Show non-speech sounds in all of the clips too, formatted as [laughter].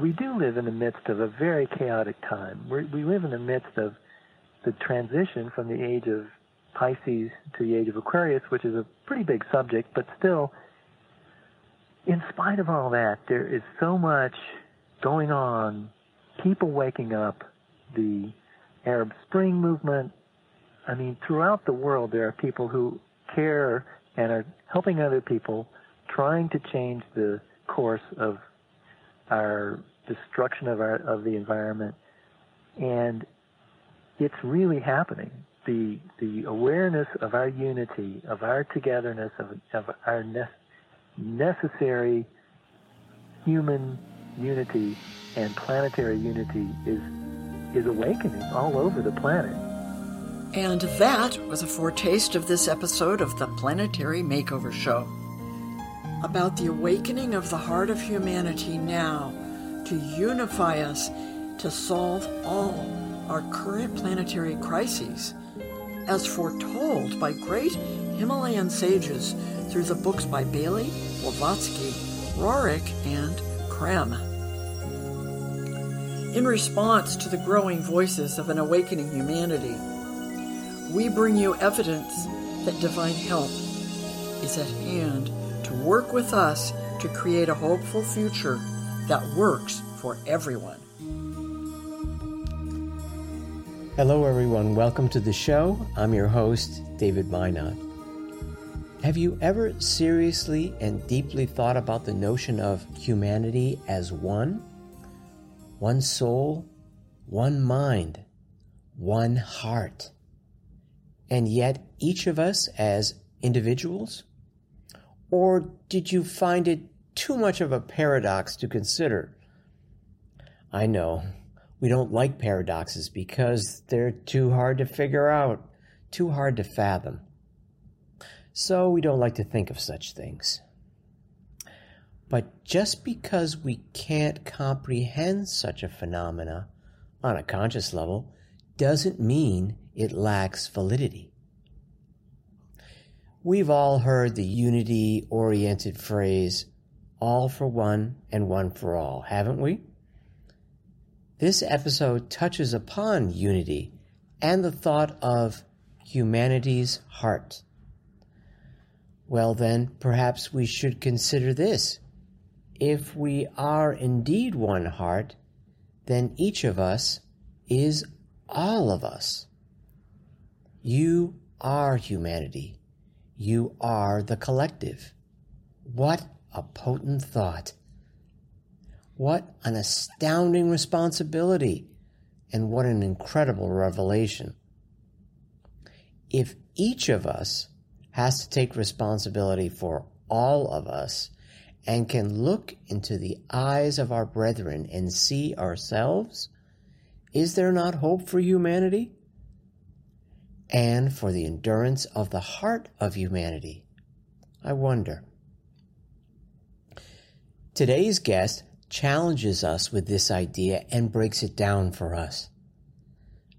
we do live in the midst of a very chaotic time. We're, we live in the midst of the transition from the age of Pisces to the age of Aquarius, which is a pretty big subject, but still, in spite of all that, there is so much going on. People waking up, the Arab Spring movement. I mean, throughout the world, there are people who care and are helping other people, trying to change the course of our destruction of our of the environment, and it's really happening. The the awareness of our unity, of our togetherness, of of our ne- necessary human unity and planetary unity is is awakening all over the planet. And that was a foretaste of this episode of the Planetary Makeover Show about the awakening of the heart of humanity now to unify us to solve all our current planetary crises, as foretold by great Himalayan sages through the books by Bailey, Blavatsky, Roerich, and Creme. In response to the growing voices of an awakening humanity, we bring you evidence that divine help is at hand to work with us to create a hopeful future that works for everyone. Hello, everyone. Welcome to the show. I'm your host, David Minot. Have you ever seriously and deeply thought about the notion of humanity as one? One soul, one mind, one heart. And yet, each of us as individuals or did you find it too much of a paradox to consider? I know we don't like paradoxes because they're too hard to figure out, too hard to fathom. So we don't like to think of such things. But just because we can't comprehend such a phenomena on a conscious level doesn't mean it lacks validity. We've all heard the unity oriented phrase, all for one and one for all, haven't we? This episode touches upon unity and the thought of humanity's heart. Well, then, perhaps we should consider this. If we are indeed one heart, then each of us is all of us. You are humanity. You are the collective. What a potent thought. What an astounding responsibility. And what an incredible revelation. If each of us has to take responsibility for all of us and can look into the eyes of our brethren and see ourselves, is there not hope for humanity? and for the endurance of the heart of humanity? I wonder. Today's guest challenges us with this idea and breaks it down for us.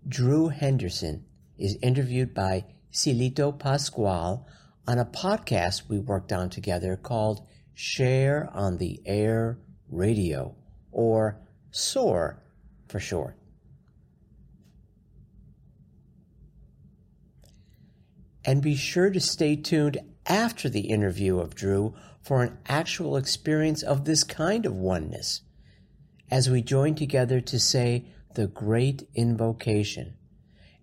Drew Henderson is interviewed by Cielito Pascual on a podcast we worked on together called Share on the Air Radio, or SOAR for short. And be sure to stay tuned after the interview of Drew for an actual experience of this kind of oneness as we join together to say the great invocation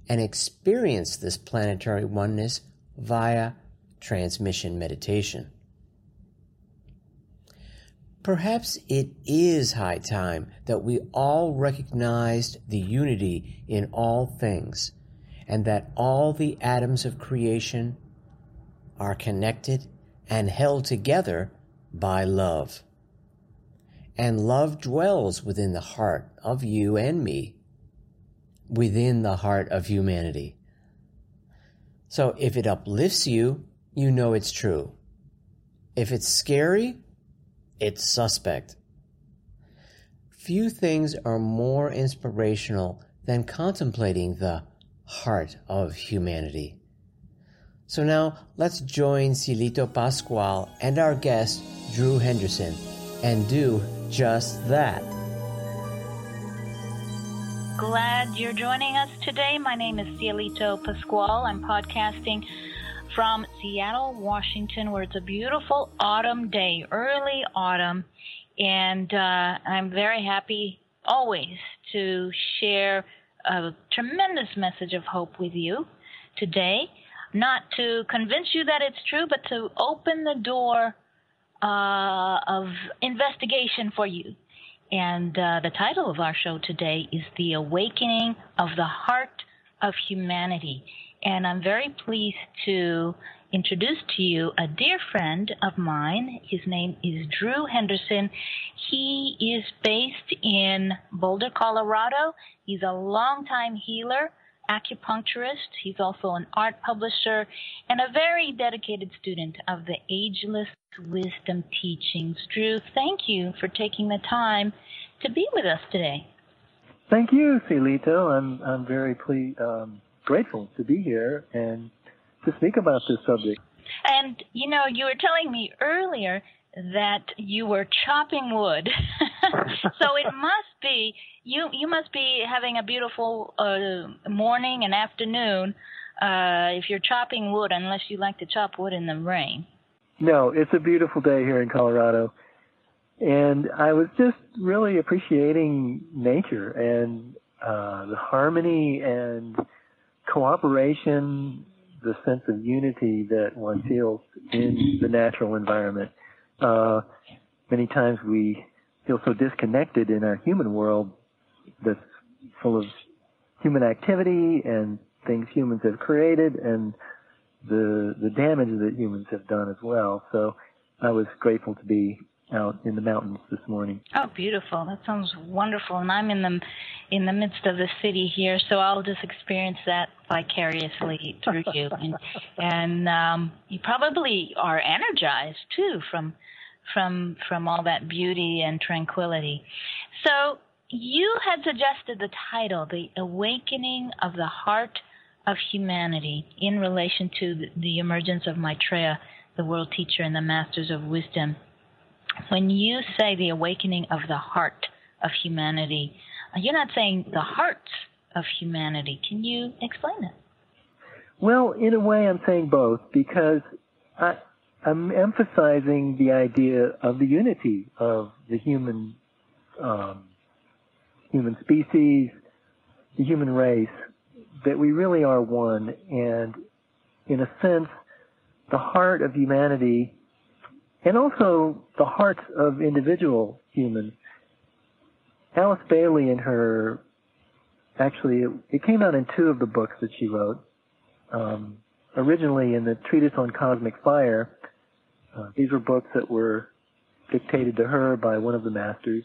and experience this planetary oneness via transmission meditation. Perhaps it is high time that we all recognized the unity in all things and that all the atoms of creation are connected and held together by love. And love dwells within the heart of you and me, within the heart of humanity. So if it uplifts you, you know it's true. If it's scary, it's suspect. Few things are more inspirational than contemplating the heart of humanity. So now let's join Cielito Pascual and our guest, Drew Henderson, and do just that. glad you're joining us today. My name is Cielito Pascual. I'm podcasting from Seattle, Washington, where it's a beautiful autumn day, early autumn. And uh, I'm very happy always to share a tremendous message of hope with you today. Not to convince you that it's true, but to open the door uh, of investigation for you. And uh, the title of our show today is The Awakening of the Heart of Humanity. And I'm very pleased to introduce to you a dear friend of mine. His name is Drew Henderson. He is based in Boulder, Colorado. He's a longtime healer, acupuncturist. He's also an art publisher and a very dedicated student of the ageless wisdom teachings. Drew, thank you for taking the time to be with us today. Thank you, Cielito. I'm I'm very ple- um, grateful to be here and to speak about this subject. And you know, you were telling me earlier that you were chopping wood, [laughs] so it [laughs] must be you. You must be having a beautiful uh, morning and afternoon uh, if you're chopping wood, unless you like to chop wood in the rain. No, it's a beautiful day here in Colorado. And I was just really appreciating nature and uh, the harmony and cooperation, the sense of unity that one feels in the natural environment. Uh, many times we feel so disconnected in our human world that's full of human activity and things humans have created and the the damage that humans have done as well. So I was grateful to be out in the mountains this morning. Oh, beautiful! That sounds wonderful. And I'm in the in the midst of the city here, so I'll just experience that vicariously through you. [laughs] And and um, you probably are energized too from from from all that beauty and tranquility. So you had suggested the title, "The Awakening of the Heart." of humanity in relation to the emergence of Maitreya, the world teacher and the masters of wisdom. When you say the awakening of the heart of humanity, you're not saying the hearts of humanity. Can you explain that? Well, in a way, I'm saying both because I, am emphasizing the idea of the unity of the human um, human species, the human race, that we really are one, and in a sense, the heart of humanity, and also the hearts of individual humans. Alice Bailey, in her, actually, it, it came out in two of the books that she wrote. Um, originally, in the Treatise on Cosmic Fire, uh, these were books that were dictated to her by one of the masters.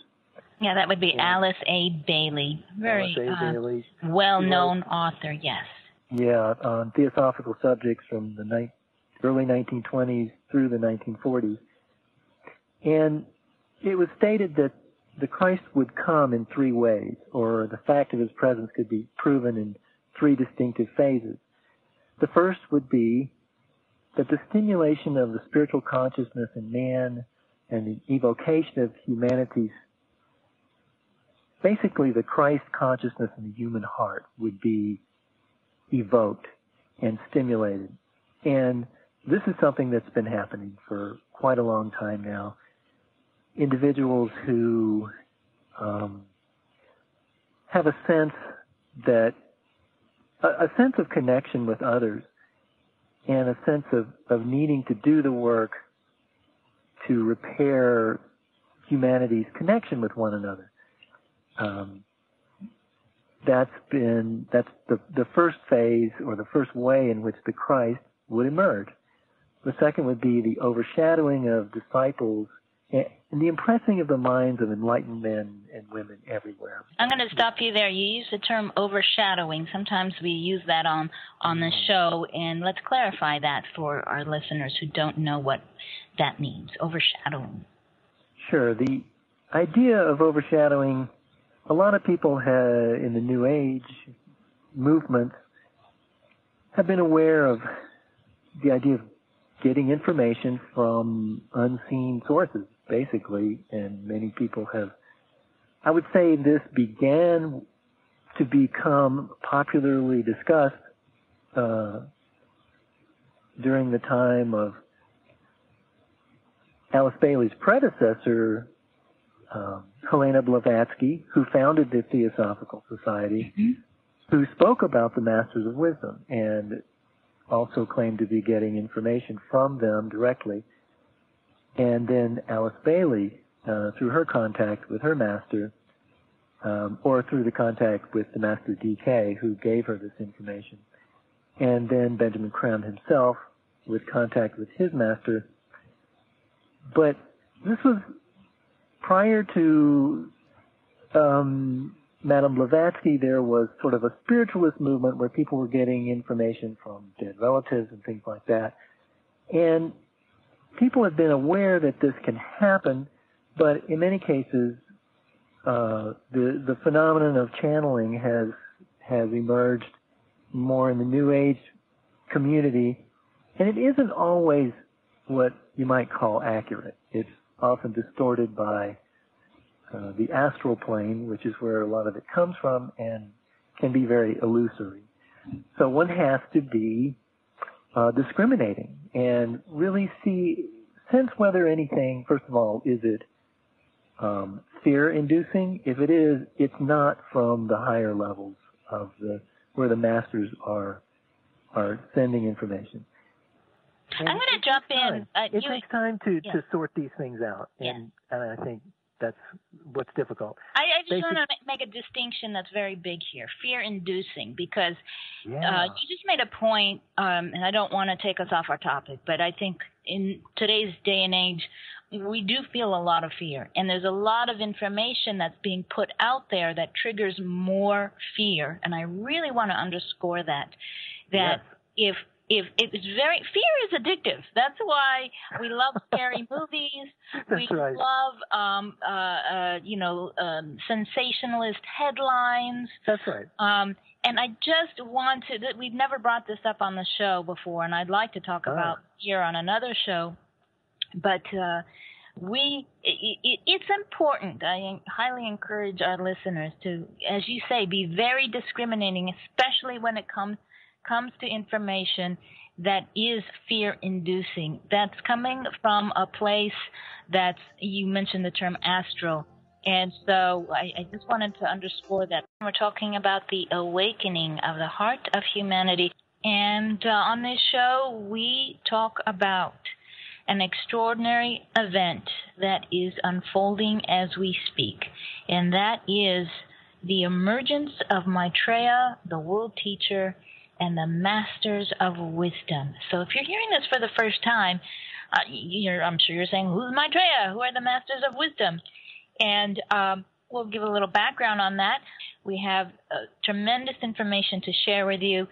Yeah, that would be. Alice A. Bailey. Very uh, Bailey. well-known author, yes. Yeah, on theosophical subjects from the ni- early 1920s through the 1940s. And it was stated that the Christ would come in three ways, or the fact of his presence could be proven in three distinctive phases. The first would be that the stimulation of the spiritual consciousness in man and the evocation of humanity's basically the Christ consciousness in the human heart would be evoked and stimulated. And this is something that's been happening for quite a long time now. Individuals who um, have a sense that a, a, sense of connection with others and a sense of, of needing to do the work to repair humanity's connection with one another um, that's been that's the the first phase or the first way in which the Christ would emerge. The second would be the overshadowing of disciples and the impressing of the minds of enlightened men and women everywhere. I'm going to stop you there. You use the term overshadowing. Sometimes we use that on on the show, and let's clarify that for our listeners who don't know what that means. Overshadowing. Sure. The idea of overshadowing a lot of people have, in the New Age movement have been aware of the idea of getting information from unseen sources, basically, and many people have. I would say this began to become popularly discussed uh, during the time of Alice Bailey's predecessor, um, Helena Blavatsky, who founded the Theosophical Society, mm-hmm. who spoke about the Masters of Wisdom and also claimed to be getting information from them directly. And then Alice Bailey, uh, through her contact with her master, um, or through the contact with the master DK, who gave her this information, and then Benjamin Creme himself, with contact with his master. But this was prior to um, Madame Blavatsky, there was sort of a spiritualist movement where people were getting information from dead relatives and things like that. And people have been aware that this can happen, but in many cases, uh, the the phenomenon of channeling has has emerged more in the New Age community, and it isn't always what you might call accurate. It's often distorted by uh, the astral plane, which is where a lot of it comes from, and can be very illusory. So one has to be uh, discriminating and really see, sense whether anything, first of all, is it um, fear-inducing? If it is, it's not from the higher levels of the where the masters are are sending information. And I'm going to jump in. Uh, it you, takes time to, yeah. to sort these things out, and, yeah. and I think that's what's difficult. I, I just Basic, want to make a distinction that's very big here: fear-inducing, because uh, yeah. uh, you just made a point, um, and I don't want to take us off our topic, but I think in today's day and age, we do feel a lot of fear, and there's a lot of information that's being put out there that triggers more fear, and I really want to underscore that. That yes. if if it's very fear is addictive. That's why we love scary [laughs] movies. That's we right. love um, uh, uh, you know um, sensationalist headlines. That's right. Um, and I just want to. We've never brought this up on the show before, and I'd like to talk oh. about here on another show. But uh, we, it, it, it's important. I highly encourage our listeners to, as you say, be very discriminating, especially when it comes comes to information that is fear inducing. That's coming from a place that's, you mentioned the term astral. And so I, I, just wanted to underscore that. We're talking about the awakening of the heart of humanity. And uh, on this show, we talk about an extraordinary event that is unfolding as we speak. And that is the emergence of Maitreya, the world teacher, and the masters of wisdom. So if you're hearing this for the first time, uh, I'm sure you're saying, Who's Maitreya? Who are the masters of wisdom? And um, we'll give a little background on that. We have uh, tremendous information to share with you,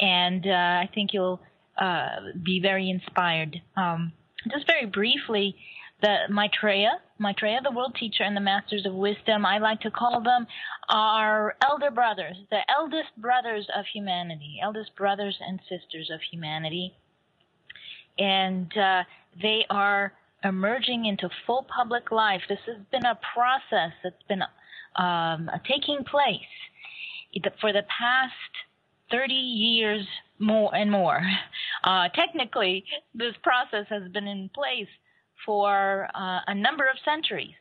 and uh, I think you'll uh, be very inspired. Um, just very briefly, the Maitreya, Maitreya, the world teacher, and the masters of wisdom, I like to call them our elder brothers, the eldest brothers of humanity, eldest brothers and sisters of humanity. And uh, they are emerging into full public life. This has been a process that's been um, taking place for the past 30 years more and more. Uh, technically, this process has been in place for uh, a number of centuries.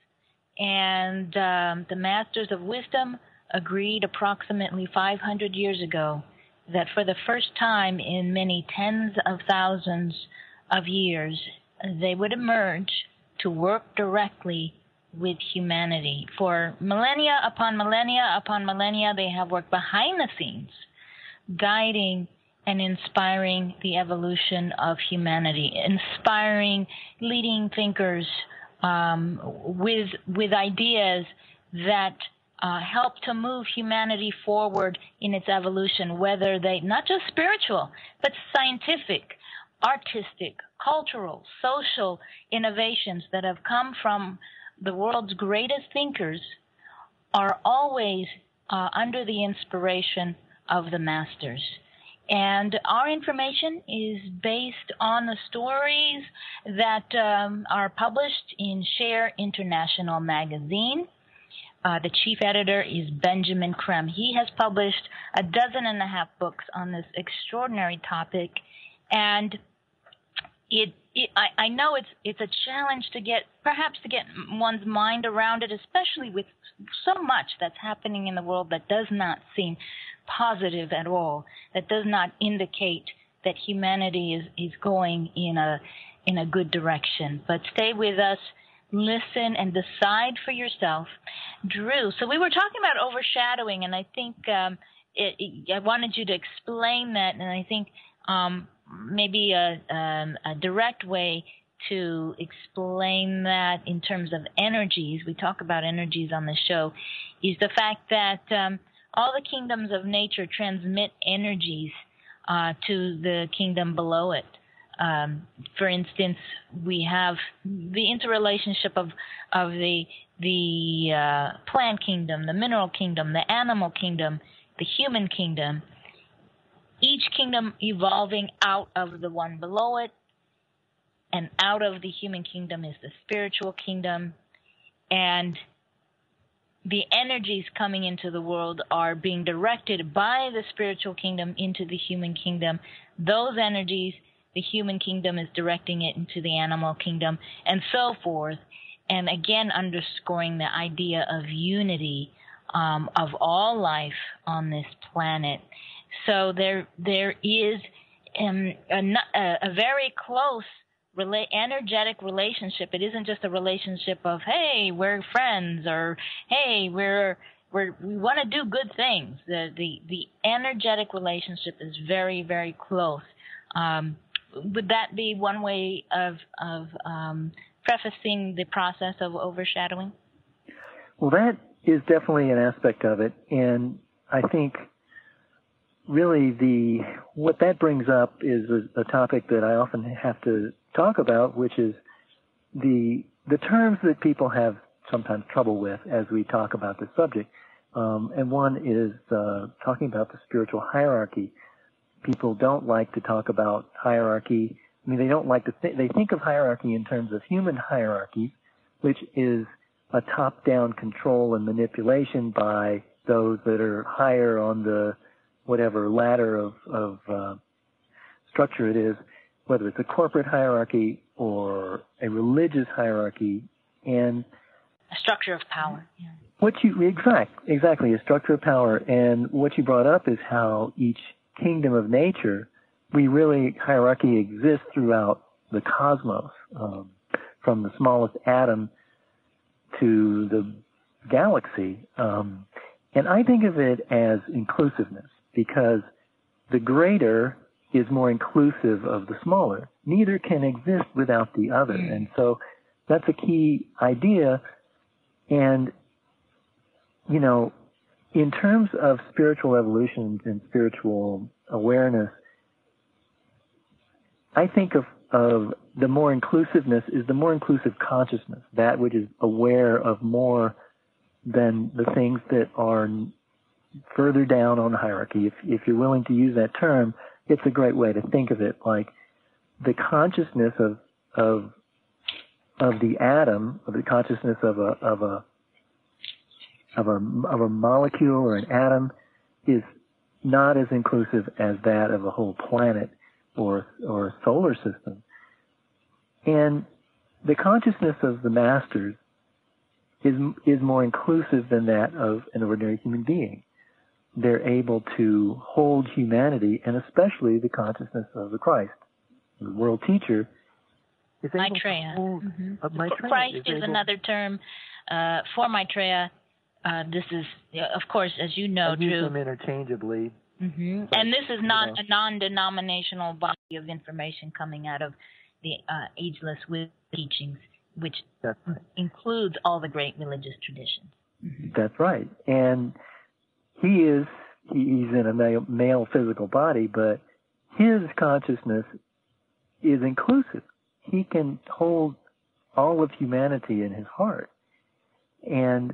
And um, the masters of wisdom agreed approximately 500 years ago that for the first time in many tens of thousands of years, they would emerge to work directly with humanity. For millennia upon millennia upon millennia, they have worked behind the scenes, guiding and inspiring the evolution of humanity, inspiring leading thinkers um, with with ideas that uh, help to move humanity forward in its evolution, whether they not just spiritual but scientific, artistic, cultural, social innovations that have come from the world's greatest thinkers are always uh, under the inspiration of the masters. And our information is based on the stories that um, are published in Share International magazine. Uh, the chief editor is Benjamin Creme. He has published a dozen and a half books on this extraordinary topic, and it, it I, I know it's it's a challenge to get perhaps to get one's mind around it, especially with so much that's happening in the world that does not seem positive at all, that does not indicate that humanity is, is going in a in a good direction. But stay with us, listen, and decide for yourself. Drew, so we were talking about overshadowing, and I think um, it, it, I wanted you to explain that, and I think um, maybe a, um, a direct way to explain that in terms of energies, we talk about energies on the show, is the fact that um, all the kingdoms of nature transmit energies uh, to the kingdom below it. Um, for instance, we have the interrelationship of of the the uh, plant kingdom, the mineral kingdom, the animal kingdom, the human kingdom. Each kingdom evolving out of the one below it, and out of the human kingdom is the spiritual kingdom, and the energies coming into the world are being directed by the spiritual kingdom into the human kingdom. Those energies, the human kingdom is directing it into the animal kingdom, and so forth. And again, underscoring the idea of unity um, of all life on this planet. So there, there is um, a, a very close energetic relationship. It isn't just a relationship of hey, we're friends or hey, we're we're we want to do good things. The the the energetic relationship is very very close. Um, would that be one way of of um, prefacing the process of overshadowing? Well, that is definitely an aspect of it, and I think really the what that brings up is a, a topic that I often have to talk about, which is the the terms that people have sometimes trouble with as we talk about this subject. Um, and one is uh, talking about the spiritual hierarchy. People don't like to talk about hierarchy. I mean, they don't like to. Th- they think of hierarchy in terms of human hierarchies, which is a top-down control and manipulation by those that are higher on the whatever ladder of, of uh, structure it is whether it's a corporate hierarchy or a religious hierarchy, and a structure of power. Yeah. What you exact exactly a structure of power, and what you brought up is how each kingdom of nature, we really hierarchy exists throughout the cosmos, um, from the smallest atom to the galaxy. Um, and I think of it as inclusiveness because the greater is more inclusive of the smaller. Neither can exist without the other. Mm. And so that's a key idea. And, you know, in terms of spiritual evolution and spiritual awareness, I think of, of the more inclusiveness is the more inclusive consciousness, that which is aware of more than the things that are further down on the hierarchy. If, if you're willing to use that term, it's a great way to think of it. Like the consciousness of of of the atom, of the consciousness of a of a of a of a molecule or an atom is not as inclusive as that of a whole planet or or a solar system. And the consciousness of the masters is is more inclusive than that of an ordinary human being they're able to hold humanity and especially the consciousness of the Christ, the world teacher. Is Maitreya. Mm-hmm. Maitreya. Christ is, is another term uh, for Maitreya. Uh, this is, of course, as you know, I use them interchangeably. Mm-hmm. But, and this is not you know. a non-denominational body of information coming out of the uh, ageless teachings, which right. includes all the great religious traditions. Mm-hmm. That's right, and he is he's in a male, male physical body, but his consciousness is inclusive. He can hold all of humanity in his heart. And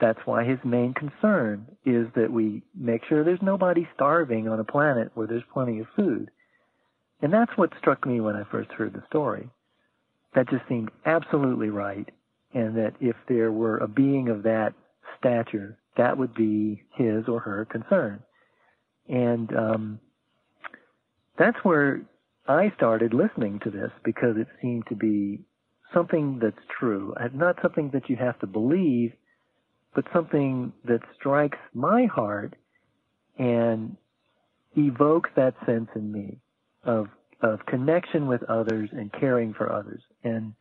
that's why his main concern is that we make sure there's nobody starving on a planet where there's plenty of food. And that's what struck me when I first heard the story. That just seemed absolutely right. and that if there were a being of that stature, that would be his or her concern. And um, that's where I started listening to this because it seemed to be something that's true, not something that you have to believe, but something that strikes my heart and evokes that sense in me of of connection with others and caring for others. And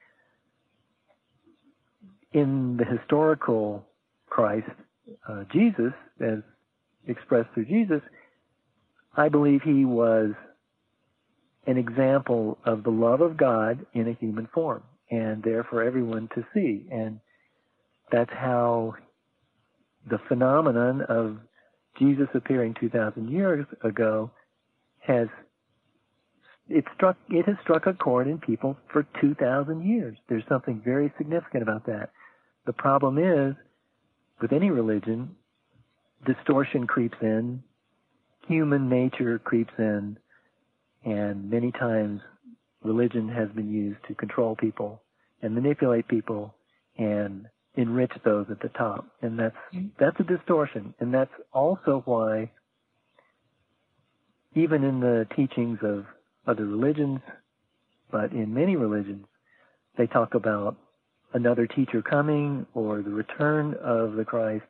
in the historical Christ, uh, Jesus, as expressed through Jesus, I believe he was an example of the love of God in a human form and there for everyone to see. And that's how the phenomenon of Jesus appearing 2,000 years ago has it struck it has struck a chord in people for 2,000 years. There's something very significant about that. The problem is, with any religion, distortion creeps in, human nature creeps in, and many times religion has been used to control people and manipulate people and enrich those at the top. And that's mm-hmm. that's a distortion. And that's also why even in the teachings of other religions, but in many religions, they talk about another teacher coming or the return of the Christ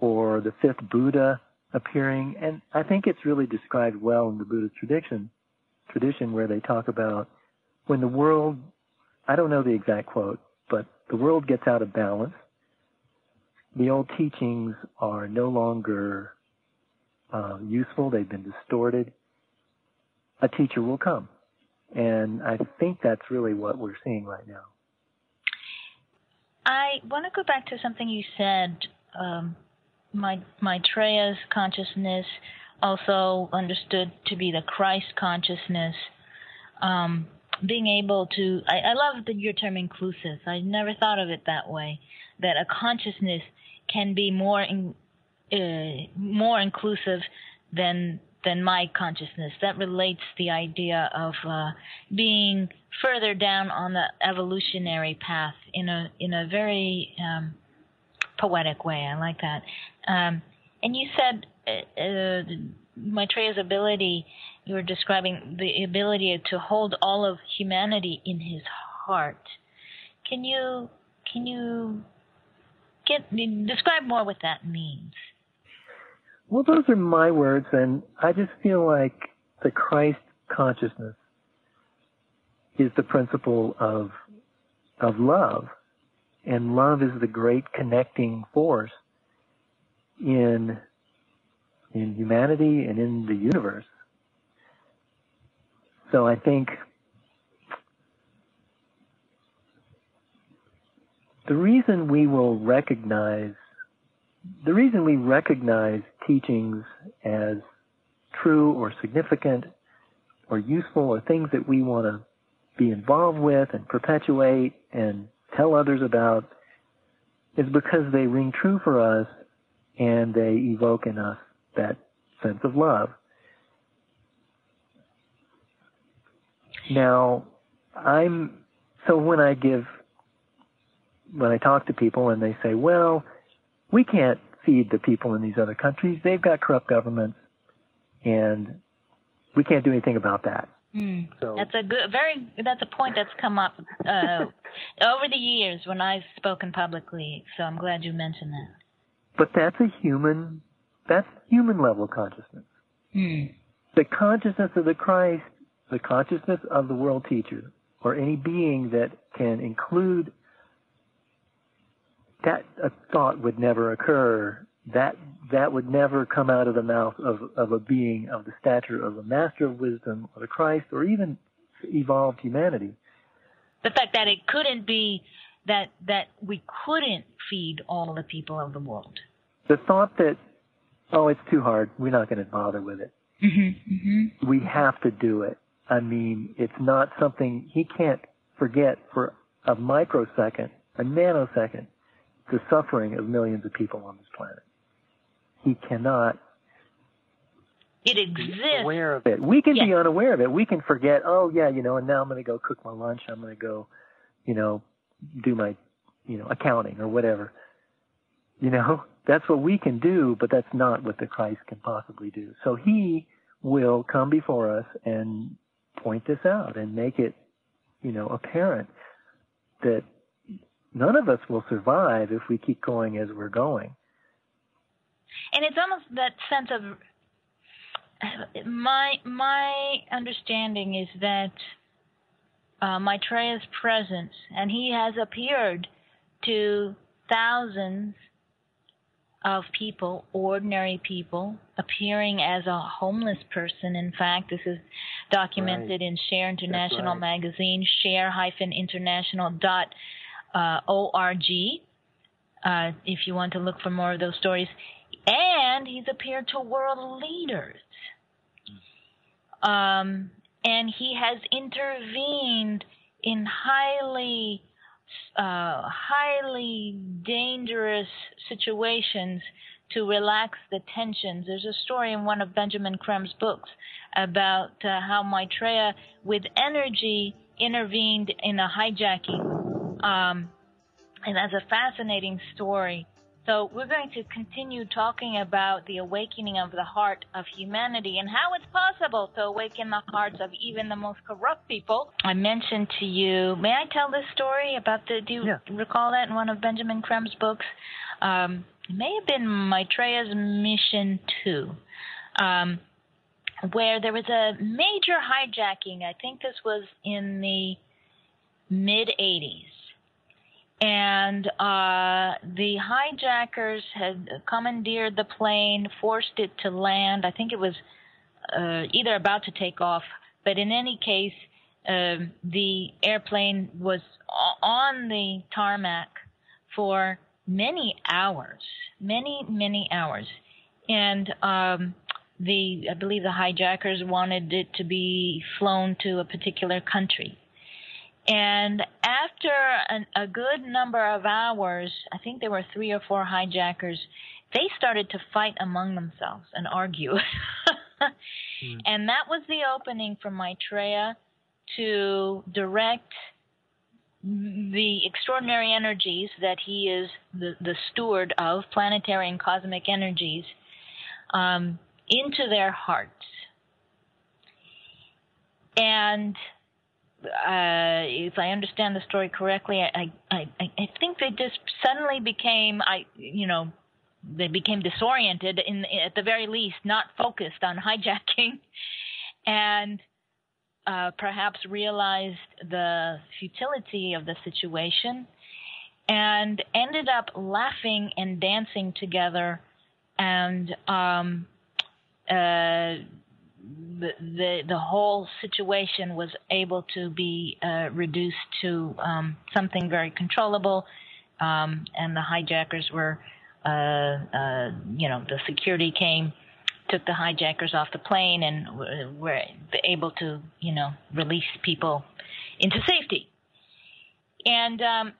or the fifth Buddha appearing. And I think it's really described well in the Buddhist tradition, tradition where they talk about when the world, I don't know the exact quote, but the world gets out of balance. The old teachings are no longer uh, useful. They've been distorted. A teacher will come. And I think that's really what we're seeing right now. I want to go back to something you said. Um, my Maitreya's consciousness, also understood to be the Christ consciousness. Um, being able to, I, I love the, your term inclusive. I never thought of it that way. That a consciousness can be more in, uh, more inclusive than than my consciousness. That relates the idea of uh, being further down on the evolutionary path in a in a very um, poetic way. I like that. Um, and you said uh, uh, Maitreya's ability. You were describing the ability to hold all of humanity in his heart. Can you can you get describe more what that means? Well, those are my words, and I just feel like the Christ consciousness is the principle of of love, and love is the great connecting force in in humanity and in the universe. So I think the reason we will recognize the reason we recognize teachings as true or significant or useful or things that we want to be involved with and perpetuate and tell others about is because they ring true for us and they evoke in us that sense of love. Now, I'm so when I give when I talk to people and they say, "Well, we can't feed the people in these other countries. They've got corrupt governments, and we can't do anything about that." Mm. So that's a good, very. That's a point that's come up uh, [laughs] over the years when I've spoken publicly. So I'm glad you mentioned that. But that's a human, that's human level consciousness. Mm. The consciousness of the Christ, the consciousness of the world teacher, or any being that can include that a thought would never occur. That that would never come out of the mouth of, of a being of the stature of a master of wisdom or the Christ or even evolved humanity. The fact that it couldn't be that that we couldn't feed all the people of the world. The thought that oh, it's too hard, we're not going to bother with it. Mm-hmm, mm-hmm. We have to do it. I mean, it's not something he can't forget for a microsecond, a nanosecond, the suffering of millions of people on this planet. He cannot. It exists. Aware of it. We can yes. be unaware of it. We can forget. Oh yeah, you know. And now I'm going to go cook my lunch. I'm going to go, you know, do my, you know, accounting or whatever. You know, [laughs] that's what we can do, but that's not what the Christ can possibly do. So he will come before us and point this out and make it, you know, apparent that none of us will survive if we keep going as we're going. And it's almost that sense of my my understanding is that uh, Maitreya's presence, and he has appeared to thousands of people, ordinary people, appearing as a homeless person. In fact, this is documented right. in Share International right. magazine, share-international.org, uh, if you want to look for more of those stories. And he's appeared to world leaders. Um, and he has intervened in highly uh, highly dangerous situations to relax the tensions. There's a story in one of Benjamin Creme's books about uh, how Maitreya, with energy, intervened in a hijacking. Um, and that's a fascinating story. So we're going to continue talking about the awakening of the heart of humanity and how it's possible to awaken the hearts of even the most corrupt people. I mentioned to you, may I tell this story about the, do you yeah. recall that in one of Benjamin Creme's books? Um, it may have been Maitreya's Mission 2. Um, where there was a major hijacking. I think this was in the mid 80s and uh, the hijackers had commandeered the plane, forced it to land. I think it was uh, either about to take off, but in any case, uh, the airplane was on the tarmac for many hours, many many hours, and um, the I believe the hijackers wanted it to be flown to a particular country and after an, a good number of hours, I think there were three or four hijackers, they started to fight among themselves and argue. mm. [laughs] And that was the opening for Maitreya to direct the extraordinary energies that he is the, the steward of, planetary and cosmic energies, um, into their hearts. And uh, if I understand the story correctly, I, I, I think they just suddenly became, I, you know, they became disoriented in, at the very least, not focused on [laughs] hijacking, and uh, perhaps realized the futility of the situation, and ended up laughing and dancing together, and um, uh, the, the whole situation was able to be uh, reduced to um, something very controllable, um, and the hijackers were, uh, uh, you know, the security came, took the hijackers off the plane, and were able to, you know, release people into safety. And um,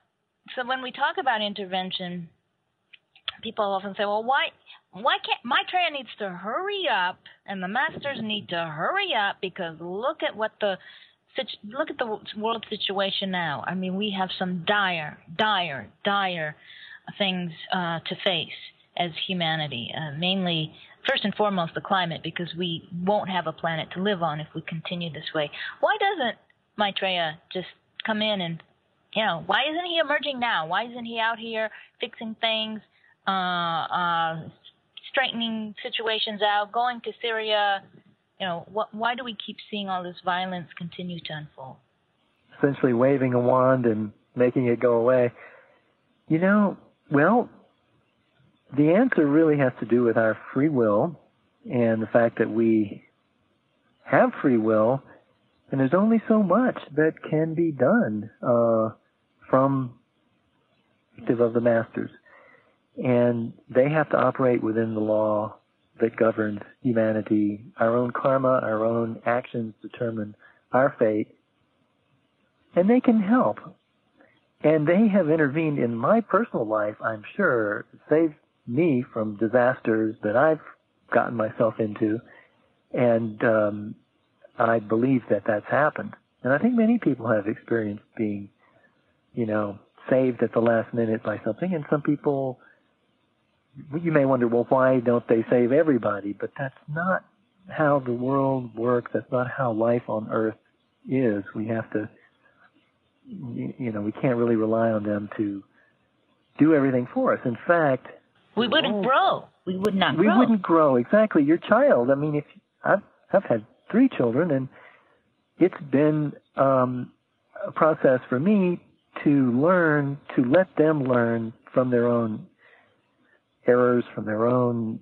so when we talk about intervention, people often say, "Well, why?" Why can't Maitreya needs to hurry up and the masters need to hurry up because look at what the look at the world situation now. I mean, we have some dire, dire, dire things uh, to face as humanity. Uh, mainly, first and foremost, the climate, because we won't have a planet to live on if we continue this way. Why doesn't Maitreya just come in and, you know, why isn't he emerging now? Why isn't he out here fixing things, uh, uh, straightening situations out, going to Syria. You know, what, why do we keep seeing all this violence continue to unfold? Essentially, waving a wand and making it go away. You know, well, the answer really has to do with our free will and the fact that we have free will, and there's only so much that can be done uh, from of the masters and they have to operate within the law that governs humanity. Our own karma, our own actions determine our fate, and they can help. And they have intervened in my personal life, I'm sure, saved me from disasters that I've gotten myself into, and um, I believe that that's happened. And I think many people have experienced being, you know, saved at the last minute by something, and some people you may wonder, well, why don't they save everybody? But that's not how the world works. That's not how life on Earth is. We have to, you know, we can't really rely on them to do everything for us. In fact, we wouldn't grow. We would not. We wouldn't grow exactly. Your child. I mean, if I've I've had three children, and it's been um, a process for me to learn to let them learn from their own errors, from their own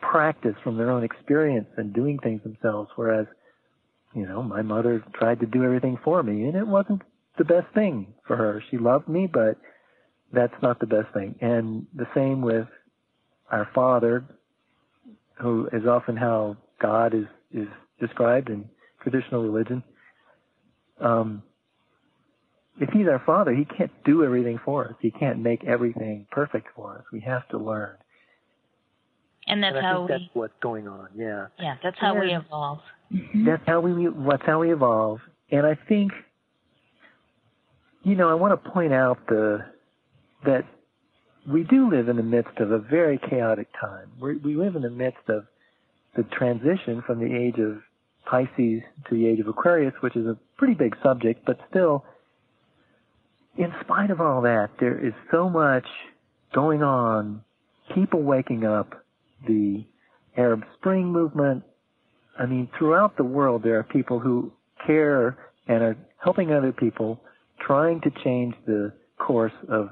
practice, from their own experience and doing things themselves. Whereas, you know, my mother tried to do everything for me and it wasn't the best thing for her. She loved me, but that's not the best thing. And the same with our father, who is often how God is, is described in traditional religion. Um, if he's our father, he can't do everything for us. He can't make everything perfect for us. We have to learn. And that's and how we, that's what's going on. Yeah. Yeah, that's how and we evolve. Mm-hmm. That's how we. That's how we evolve. And I think, you know, I want to point out the that we do live in the midst of a very chaotic time. we we live in the midst of the transition from the age of Pisces to the age of Aquarius, which is a pretty big subject, but still in spite of all that, there is so much going on. People waking up, the Arab Spring movement. I mean, throughout the world, there are people who care and are helping other people, trying to change the course of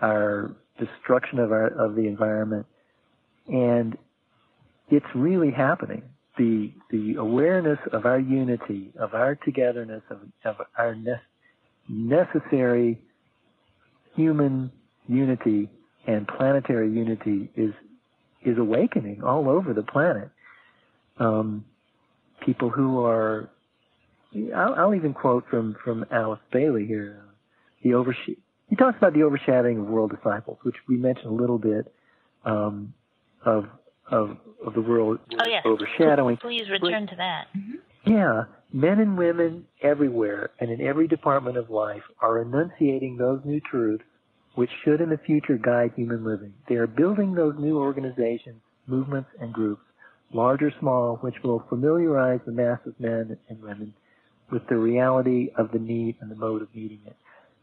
our destruction of our of the environment, and it's really happening. The the awareness of our unity, of our togetherness, of, of our ne- necessary human unity and planetary unity is is awakening all over the planet. Um, people who are, I'll, I'll, even quote from from Alice Bailey here. Uh, the oversh- he talks about the overshadowing of world disciples, which we mentioned a little bit um, of of of the world oh, yes. overshadowing. Please return to that. Mm-hmm. Yeah, men and women everywhere and in every department of life are enunciating those new truths which should in the future guide human living. They are building those new organizations, movements, and groups, large or small, which will familiarize the mass of men and women with the reality of the need and the mode of meeting it.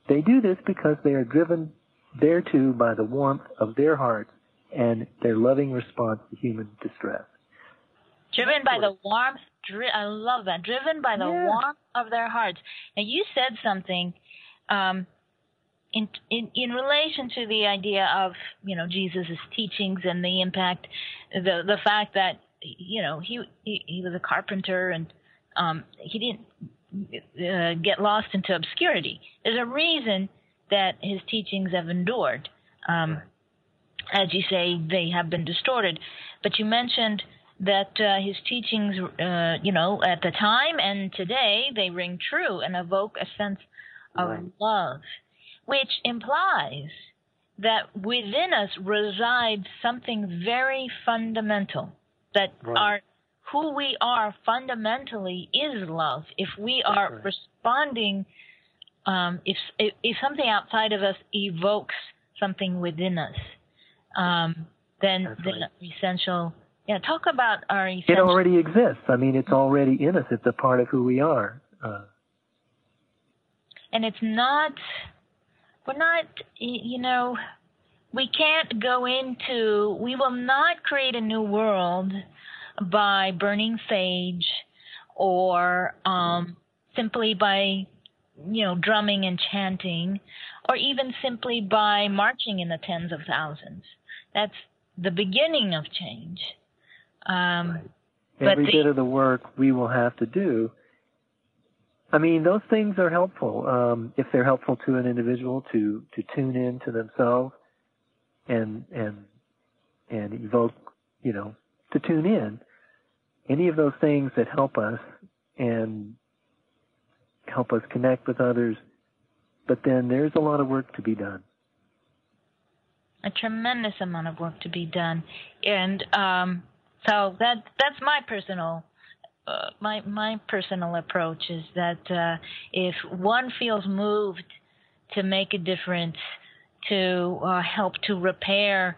They do this because they are driven thereto by the warmth of their hearts and their loving response to human distress. Driven by the warmth dri- I love that. Driven by the yeah. warmth of their hearts. Now you said something um, in, in in relation to the idea of you know Jesus's teachings and the impact, the the fact that you know he he, he was a carpenter and um, he didn't uh, get lost into obscurity. There's a reason that his teachings have endured. Um, as you say, they have been distorted. But you mentioned that uh, his teachings, uh, you know, at the time and today, they ring true and evoke a sense of right. love, which implies that within us resides something very fundamental, that right. our who we are fundamentally is love. If we are right. responding, um, if, if, if something outside of us evokes something within us, um, then then essential yeah, talk about our essential. It already exists. I mean, it's already in us. It's a part of who we are. Uh, and it's not, we're not, you know, we can't go into, we will not create a new world by burning sage or um, simply by, you know, drumming and chanting or even simply by marching in the tens of thousands. That's the beginning of change. Um, right. Every the, bit of the work we will have to do. I mean, those things are helpful um, if they're helpful to an individual to to tune in to themselves and and and evoke, you know, to tune in. Any of those things that help us and help us connect with others, but then there's a lot of work to be done. A tremendous amount of work to be done, and um, so that that's my personal uh, my my personal approach is that uh, if one feels moved to make a difference, to uh, help to repair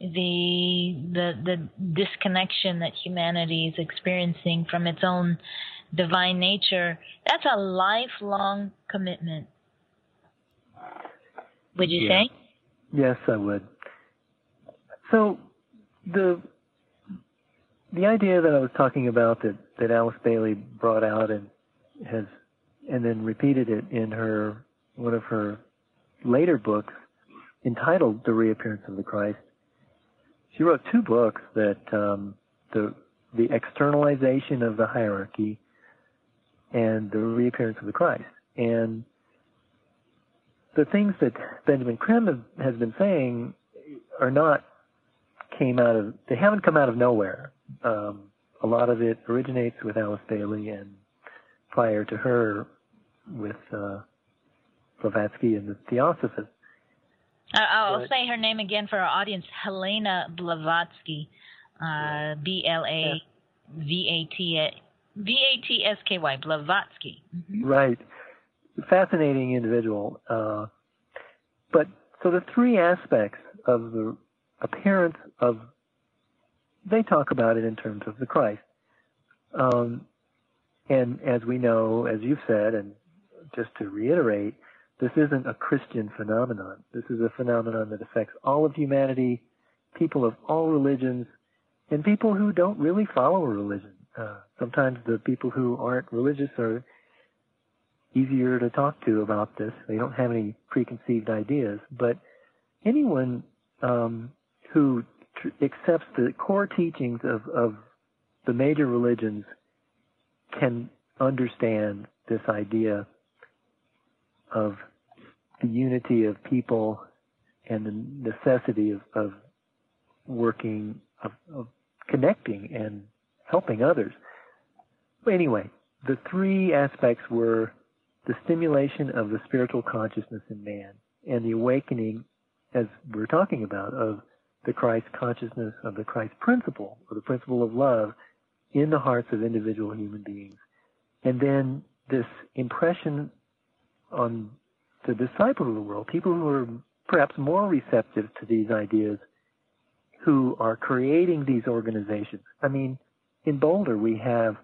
the the the disconnection that humanity is experiencing from its own divine nature. That's a lifelong commitment. Would you Yeah. say? Yes, I would. So the the idea that I was talking about that, that Alice Bailey brought out and has and then repeated it in her one of her later books entitled The Reappearance of the Christ. She wrote two books that um, the the externalization of the hierarchy and the reappearance of the Christ. And the things that Benjamin Creme has been saying are not came out of they haven't come out of nowhere. Um, a lot of it originates with Alice Bailey and prior to her with uh, Blavatsky and the Theosophists. I- I'll Right. say her name again for our audience: Helena Blavatsky, uh, B L A V A T V A T S K Y Blavatsky. Mhm. Right. Fascinating individual. Uh, but so the three aspects of the appearance of, they talk about it in terms of the Christ. Um, and as we know, as you've said, and just to reiterate, this isn't a Christian phenomenon. This is a phenomenon that affects all of humanity, people of all religions, and people who don't really follow a religion. Uh, sometimes the people who aren't religious are easier to talk to about this. They don't have any preconceived ideas. But anyone um, who tr- accepts the core teachings of, of the major religions can understand this idea of the unity of people and the necessity of, of working, of, of connecting and helping others. Anyway, the three aspects were the stimulation of the spiritual consciousness in man and the awakening, as we're talking about, of the Christ consciousness, of the Christ principle, or the principle of love in the hearts of individual human beings. And then this impression on the disciples of the world, people who are perhaps more receptive to these ideas, who are creating these organizations. I mean, in Boulder, we have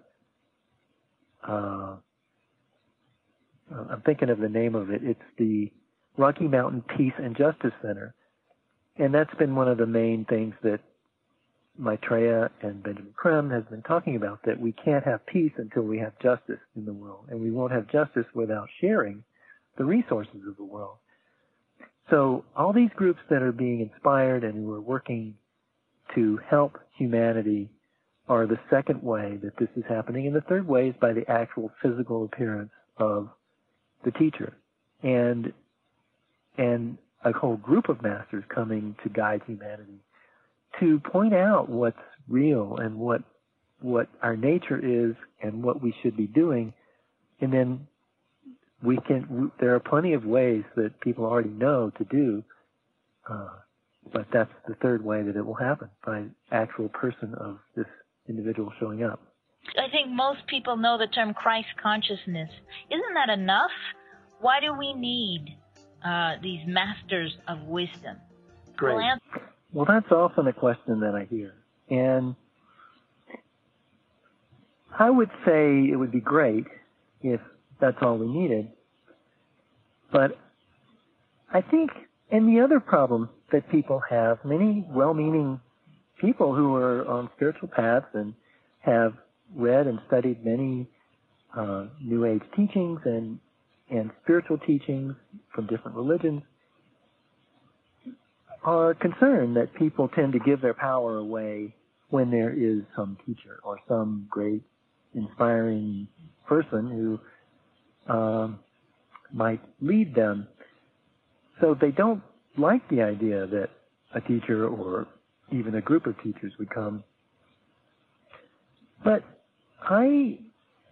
uh, I'm thinking of the name of it. It's the Rocky Mountain Peace and Justice Center. And that's been one of the main things that Maitreya and Benjamin Creme has been talking about, that we can't have peace until we have justice in the world. And we won't have justice without sharing the resources of the world. So all these groups that are being inspired and who are working to help humanity are the second way that this is happening. And the third way is by the actual physical appearance of the teacher and and a whole group of masters coming to guide humanity to point out what's real and what what our nature is and what we should be doing and then we can there are plenty of ways that people already know to do uh, but that's the third way that it will happen by actual person of this individual showing up I think most people know the term Christ consciousness. Isn't that enough? Why do we need uh, these masters of wisdom? Great. Well, answer- Well, that's often a question that I hear. And I would say it would be great if that's all we needed. But I think, and the other problem that people have, many well-meaning people who are on spiritual paths and have read and studied many uh, New Age teachings and and spiritual teachings from different religions are concerned that people tend to give their power away when there is some teacher or some great inspiring person who um, might lead them. So they don't like the idea that a teacher or even a group of teachers would come. But I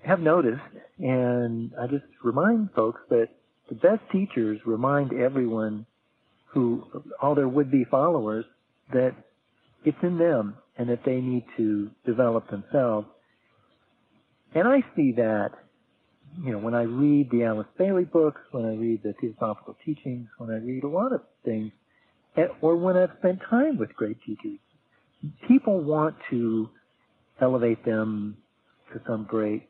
have noticed, and I just remind folks that the best teachers remind everyone who, all their would-be followers, that it's in them and that they need to develop themselves. And I see that you know, when I read the Alice Bailey books, when I read the Theosophical Teachings, when I read a lot of things, or when I've spent time with great teachers, people want to elevate them to some great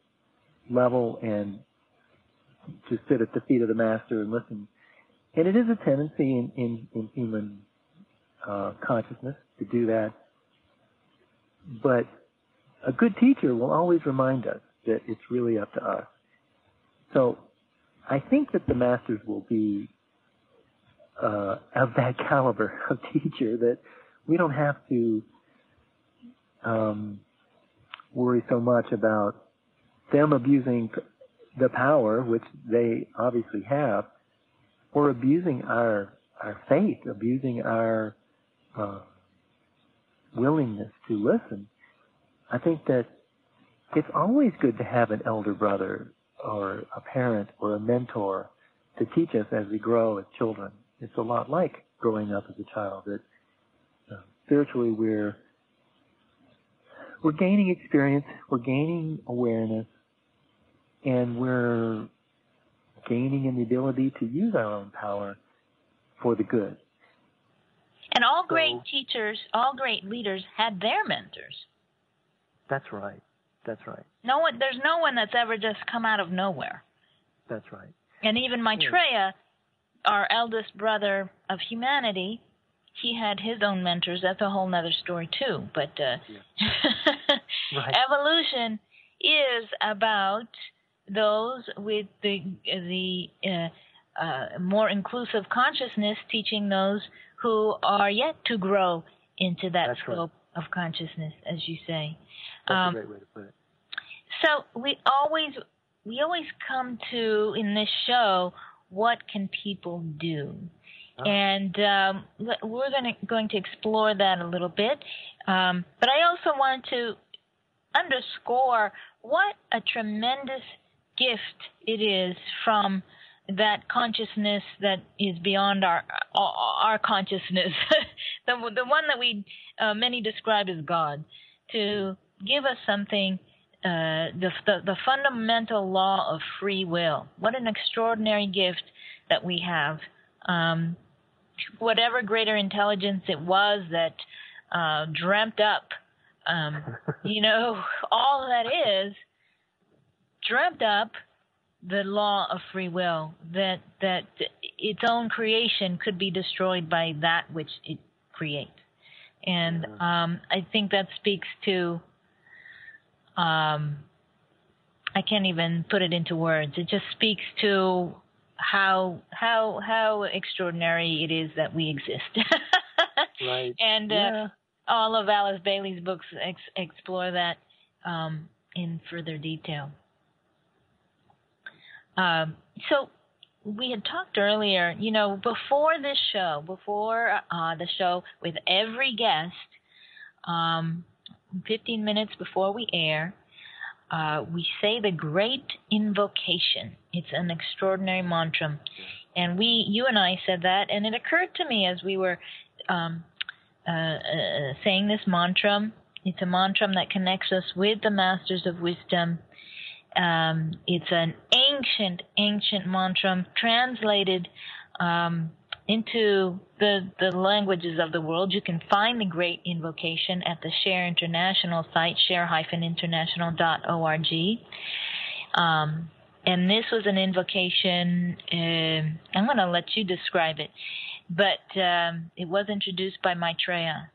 level and to sit at the feet of the master and listen. And it is a tendency in, in, in human uh, consciousness to do that. But a good teacher will always remind us that it's really up to us. So I think that the masters will be uh, of that [laughs] caliber of teacher that we don't have to um, worry so much about them abusing the power, which they obviously have, or abusing our our faith, abusing our uh, willingness to listen. I think that it's always good to have an elder brother or a parent or a mentor to teach us as we grow as children. It's a lot like growing up as a child. That uh, spiritually we're we're gaining experience, we're gaining awareness, and we're gaining in the ability to use our own power for the good. And all great teachers, all great leaders had their mentors. That's right. That's right. No one, there's no one that's ever just come out of nowhere. That's right. And even Maitreya, our eldest brother of humanity, he had his own mentors. That's a whole other story too. But uh, yeah. [laughs] right. evolution is about those with the the uh, uh, more inclusive consciousness, teaching those who are yet to grow into that That's scope right. of consciousness, as you say. That's um, a great way to put it. So we always we always come to in this show what can people do, oh. and um, we're going to going to explore that a little bit. Um, but I also want to underscore what a tremendous gift it is from that consciousness that is beyond our our consciousness, [laughs] the the one that we uh, many describe as God, to give us something. Uh, the, the the fundamental law of free will. What an extraordinary gift that we have. Um, whatever greater intelligence it was that uh, dreamt up, um, you know, [laughs] all that is dreamt up the law of free will that that its own creation could be destroyed by that which it creates and um, I think that speaks to um, I can't even put it into words. It just speaks to how how how extraordinary it is that we exist. [laughs] right. And uh, yeah. all of Alice Bailey's books ex- explore that um, in further detail. Um, so we had talked earlier, you know, before this show, before uh, the show with every guest, um, 15 minutes before we air, uh, we say the great invocation. It's an extraordinary mantra. And we, you and I said that, and it occurred to me as we were um, uh, uh, saying this mantra. It's a mantra that connects us with the masters of wisdom um, it's an ancient, ancient mantra translated um, into the, the languages of the world. You can find the Great Invocation at the Share International site, share-international.org. Um, and this was an invocation. Uh, I'm going to let you describe it, but um, it was introduced by Maitreya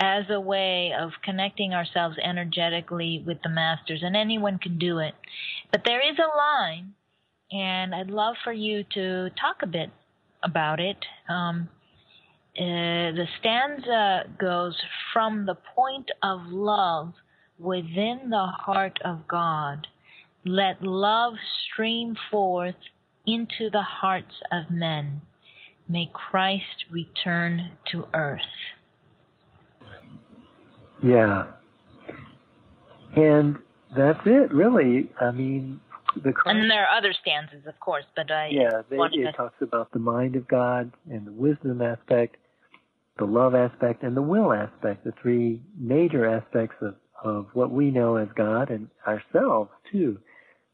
as a way of connecting ourselves energetically with the masters, and anyone can do it. But there is a line, and I'd love for you to talk a bit about it. Um, uh, the stanza goes from the point of love within the heart of God. Let love stream forth into the hearts of men. May Christ return to earth. Yeah. And that's it, really. I mean, the and there are other stanzas, of course, but I yeah, they, it to... talks about the mind of God and the wisdom aspect, the love aspect, and the will aspect, the three major aspects of of what we know as God and ourselves too.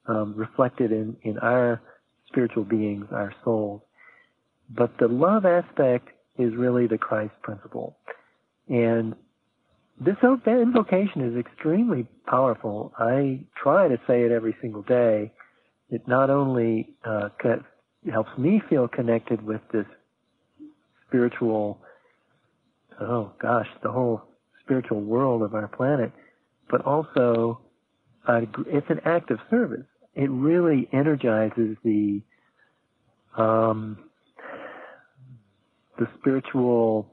um, reflected in, in our spiritual beings, our souls. But the love aspect is really the Christ principle. And this invocation is extremely powerful. I try to say it every single day. It not only uh, helps me feel connected with this spiritual, oh gosh, the whole spiritual world of our planet, but also uh, it's an act of service. It really energizes the um, the spiritual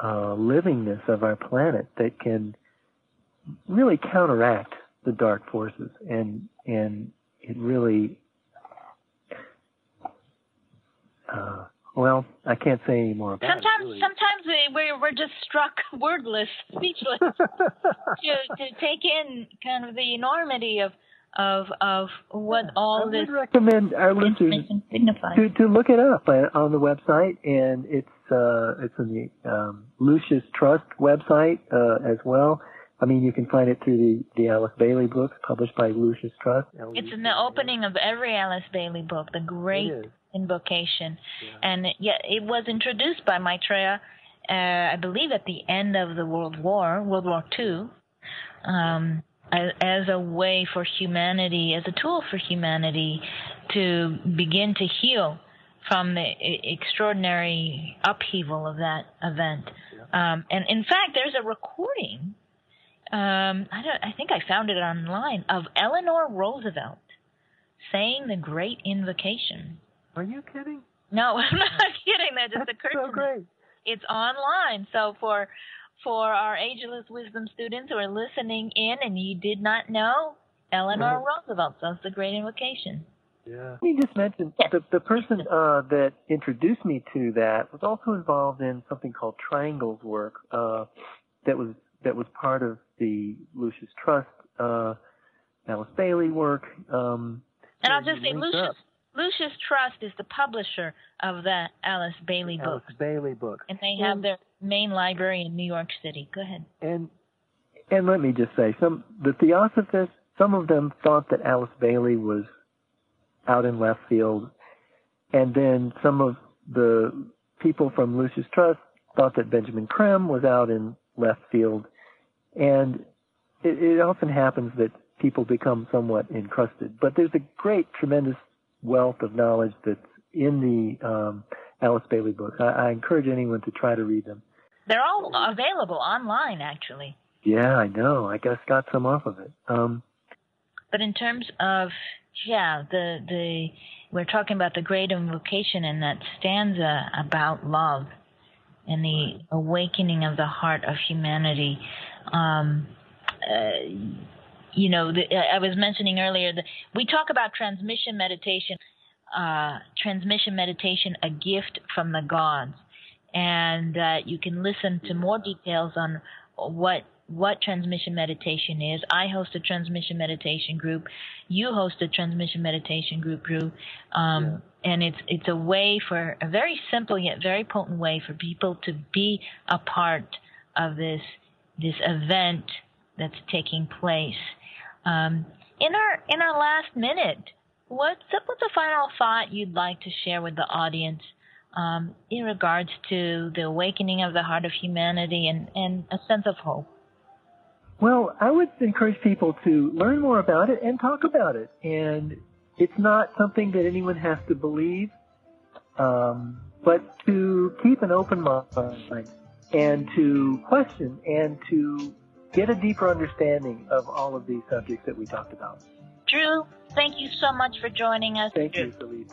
uh, livingness of our planet that can really counteract the dark forces and and it really uh, well, I can't say any more about sometimes, it. Really. Sometimes we, we're, we're just struck [laughs] wordless, speechless [laughs] to, to take in kind of the enormity of of of what all this. I this. would recommend our listeners to, to look it up uh, on the website, and it's uh, it's in the um, Lucis Trust website uh, as well. I mean, you can find it through the, the Alice Bailey books published by Lucius Trust. It's in the opening of every Alice Bailey book, the Great Invocation, yeah. and yeah, it was introduced by Maitreya, uh, I believe, at the end of the World War, World War II, um, as, as a way for humanity, as a tool for humanity to begin to heal from the extraordinary upheaval of that event. Um, and in fact, there's a recording. Um, I don't. I think I found it online of Eleanor Roosevelt saying the Great Invocation are you kidding? No, [laughs] I'm not kidding. That just That's occurred so to great. me. It's online. So for for our Ageless Wisdom students who are listening in and you did not know, Eleanor right. Roosevelt says the Great Invocation. Yeah. Let me just mention the the person uh, that introduced me to that was also involved in something called Triangles work. Uh, that was that was part of the Lucius Trust, uh, Alice Bailey work. Um, and I'll just say Lucius up. Lucis Trust is the publisher of the Alice Bailey book. Alice Bailey book. And they have and, their main library in New York City. Go ahead. And and let me just say, some the Theosophists, some of them thought that Alice Bailey was out in left field, and then some of the people from Lucius Trust thought that Benjamin Creme was out in left field, and it, it often happens that people become somewhat encrusted. But there's a great, tremendous wealth of knowledge that's in the um, Alice Bailey books. I, I encourage anyone to try to read them. They're all available online, actually. Yeah, I know. I just got some off of it. Um, but in terms of yeah, the the we're talking about the great invocation in that stanza about love and the awakening of the heart of humanity. Um, uh, you know, the, I was mentioning earlier that we talk about transmission meditation, uh, transmission meditation, a gift from the gods, and uh, you can listen to more details on what what transmission meditation is. I host a transmission meditation group. You host a transmission meditation group, Drew. Um, yeah. And it's it's a way for a very simple yet very potent way for people to be a part of this this event that's taking place. Um, in our in our last minute, what's what's a final thought you'd like to share with the audience um, in regards to the awakening of the heart of humanity and, and a sense of hope? Well, I would encourage people to learn more about it and talk about it. And it's not something that anyone has to believe, um, but to keep an open mind and to question and to get a deeper understanding of all of these subjects that we talked about. Drew, thank you so much for joining us. Thank you, Philippe.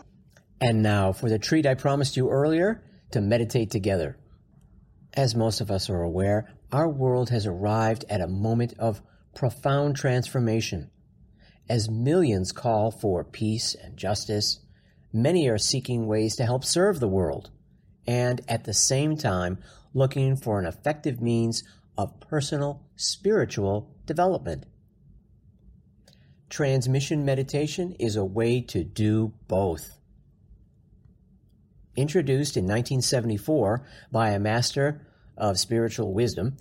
And now for the treat I promised you earlier to meditate together. As most of us are aware, our world has arrived at a moment of profound transformation. As millions call for peace and justice, many are seeking ways to help serve the world, and at the same time looking for an effective means of personal spiritual development. Transmission meditation is a way to do both. Introduced in 1974 by a master of spiritual wisdom,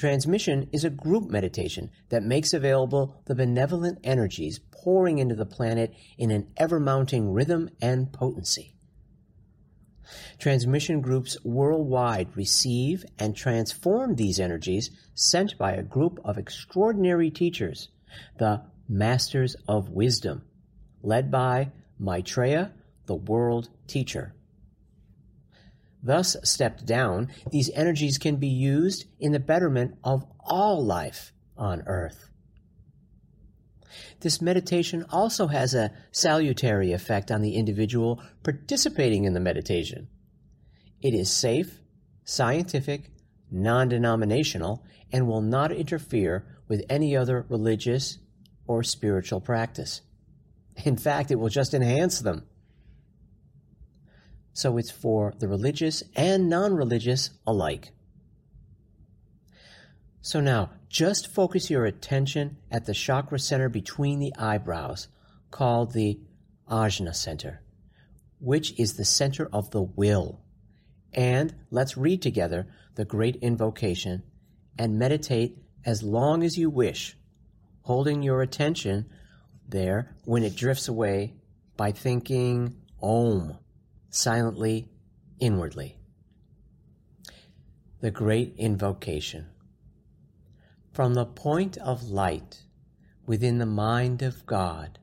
Transmission is a group meditation that makes available the benevolent energies pouring into the planet in an ever mounting rhythm and potency. Transmission groups worldwide receive and transform these energies sent by a group of extraordinary teachers, the Masters of Wisdom, led by Maitreya, the World Teacher. Thus, stepped down, these energies can be used in the betterment of all life on earth. This meditation also has a salutary effect on the individual participating in the meditation. It is safe, scientific, non denominational, and will not interfere with any other religious or spiritual practice. In fact, it will just enhance them. So it's for the religious and non religious alike. So now, just focus your attention at the chakra center between the eyebrows, called the Ajna center, which is the center of the will. And let's read together the great invocation and meditate as long as you wish, holding your attention there when it drifts away by thinking Om silently, inwardly. The Great Invocation. From the point of light within the mind of God,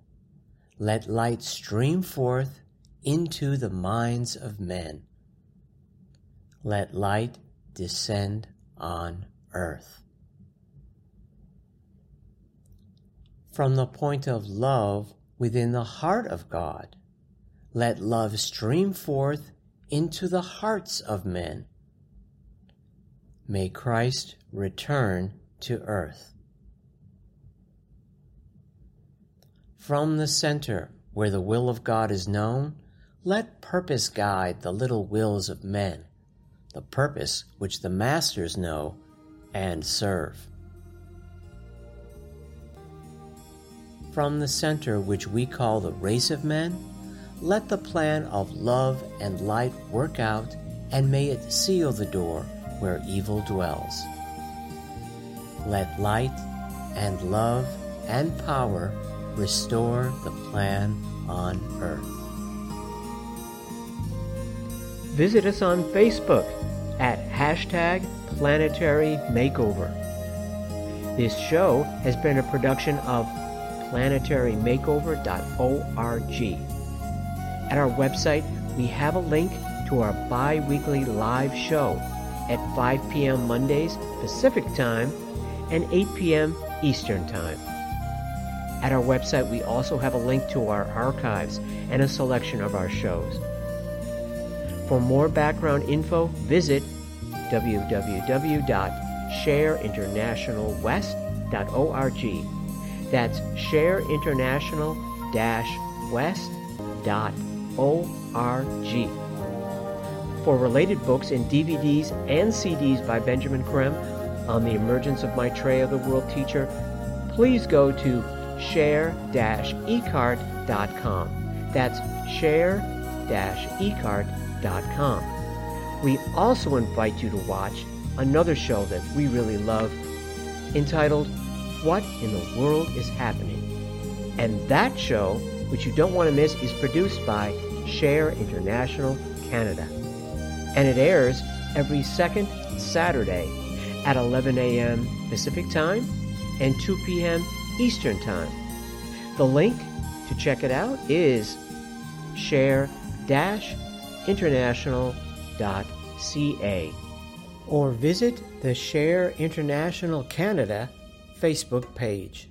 let light stream forth into the minds of men. Let light descend on earth. From the point of love within the heart of God, let love stream forth into the hearts of men. May Christ return to earth. From the center where the will of God is known, let purpose guide the little wills of men, the purpose which the masters know and serve. From the center which we call the race of men, let the plan of love and light work out, and may it seal the door where evil dwells. Let light and love and power restore the plan on earth. Visit us on Facebook at hashtag planetary makeover. This show has been a production of planetarymakeover.org. At our website, we have a link to our bi weekly live show at 5 p.m. Mondays Pacific Time and 8 p.m. Eastern Time. At our website, we also have a link to our archives and a selection of our shows. For more background info, visit www.shareinternationalwest.org. That's shareinternational-west.org. O-R-G. For related books and DVDs and CDs by Benjamin Creme on the emergence of Maitreya, the world teacher, please go to share-ecart.com. That's share-ecart.com. We also invite you to watch another show that we really love entitled What in the World is Happening? And that show, which you don't want to miss, is produced by Share International Canada. And it airs every second Saturday at 11 a.m. Pacific Time and 2 p.m. Eastern Time. The link to check it out is share-international.ca or visit the Share International Canada Facebook page.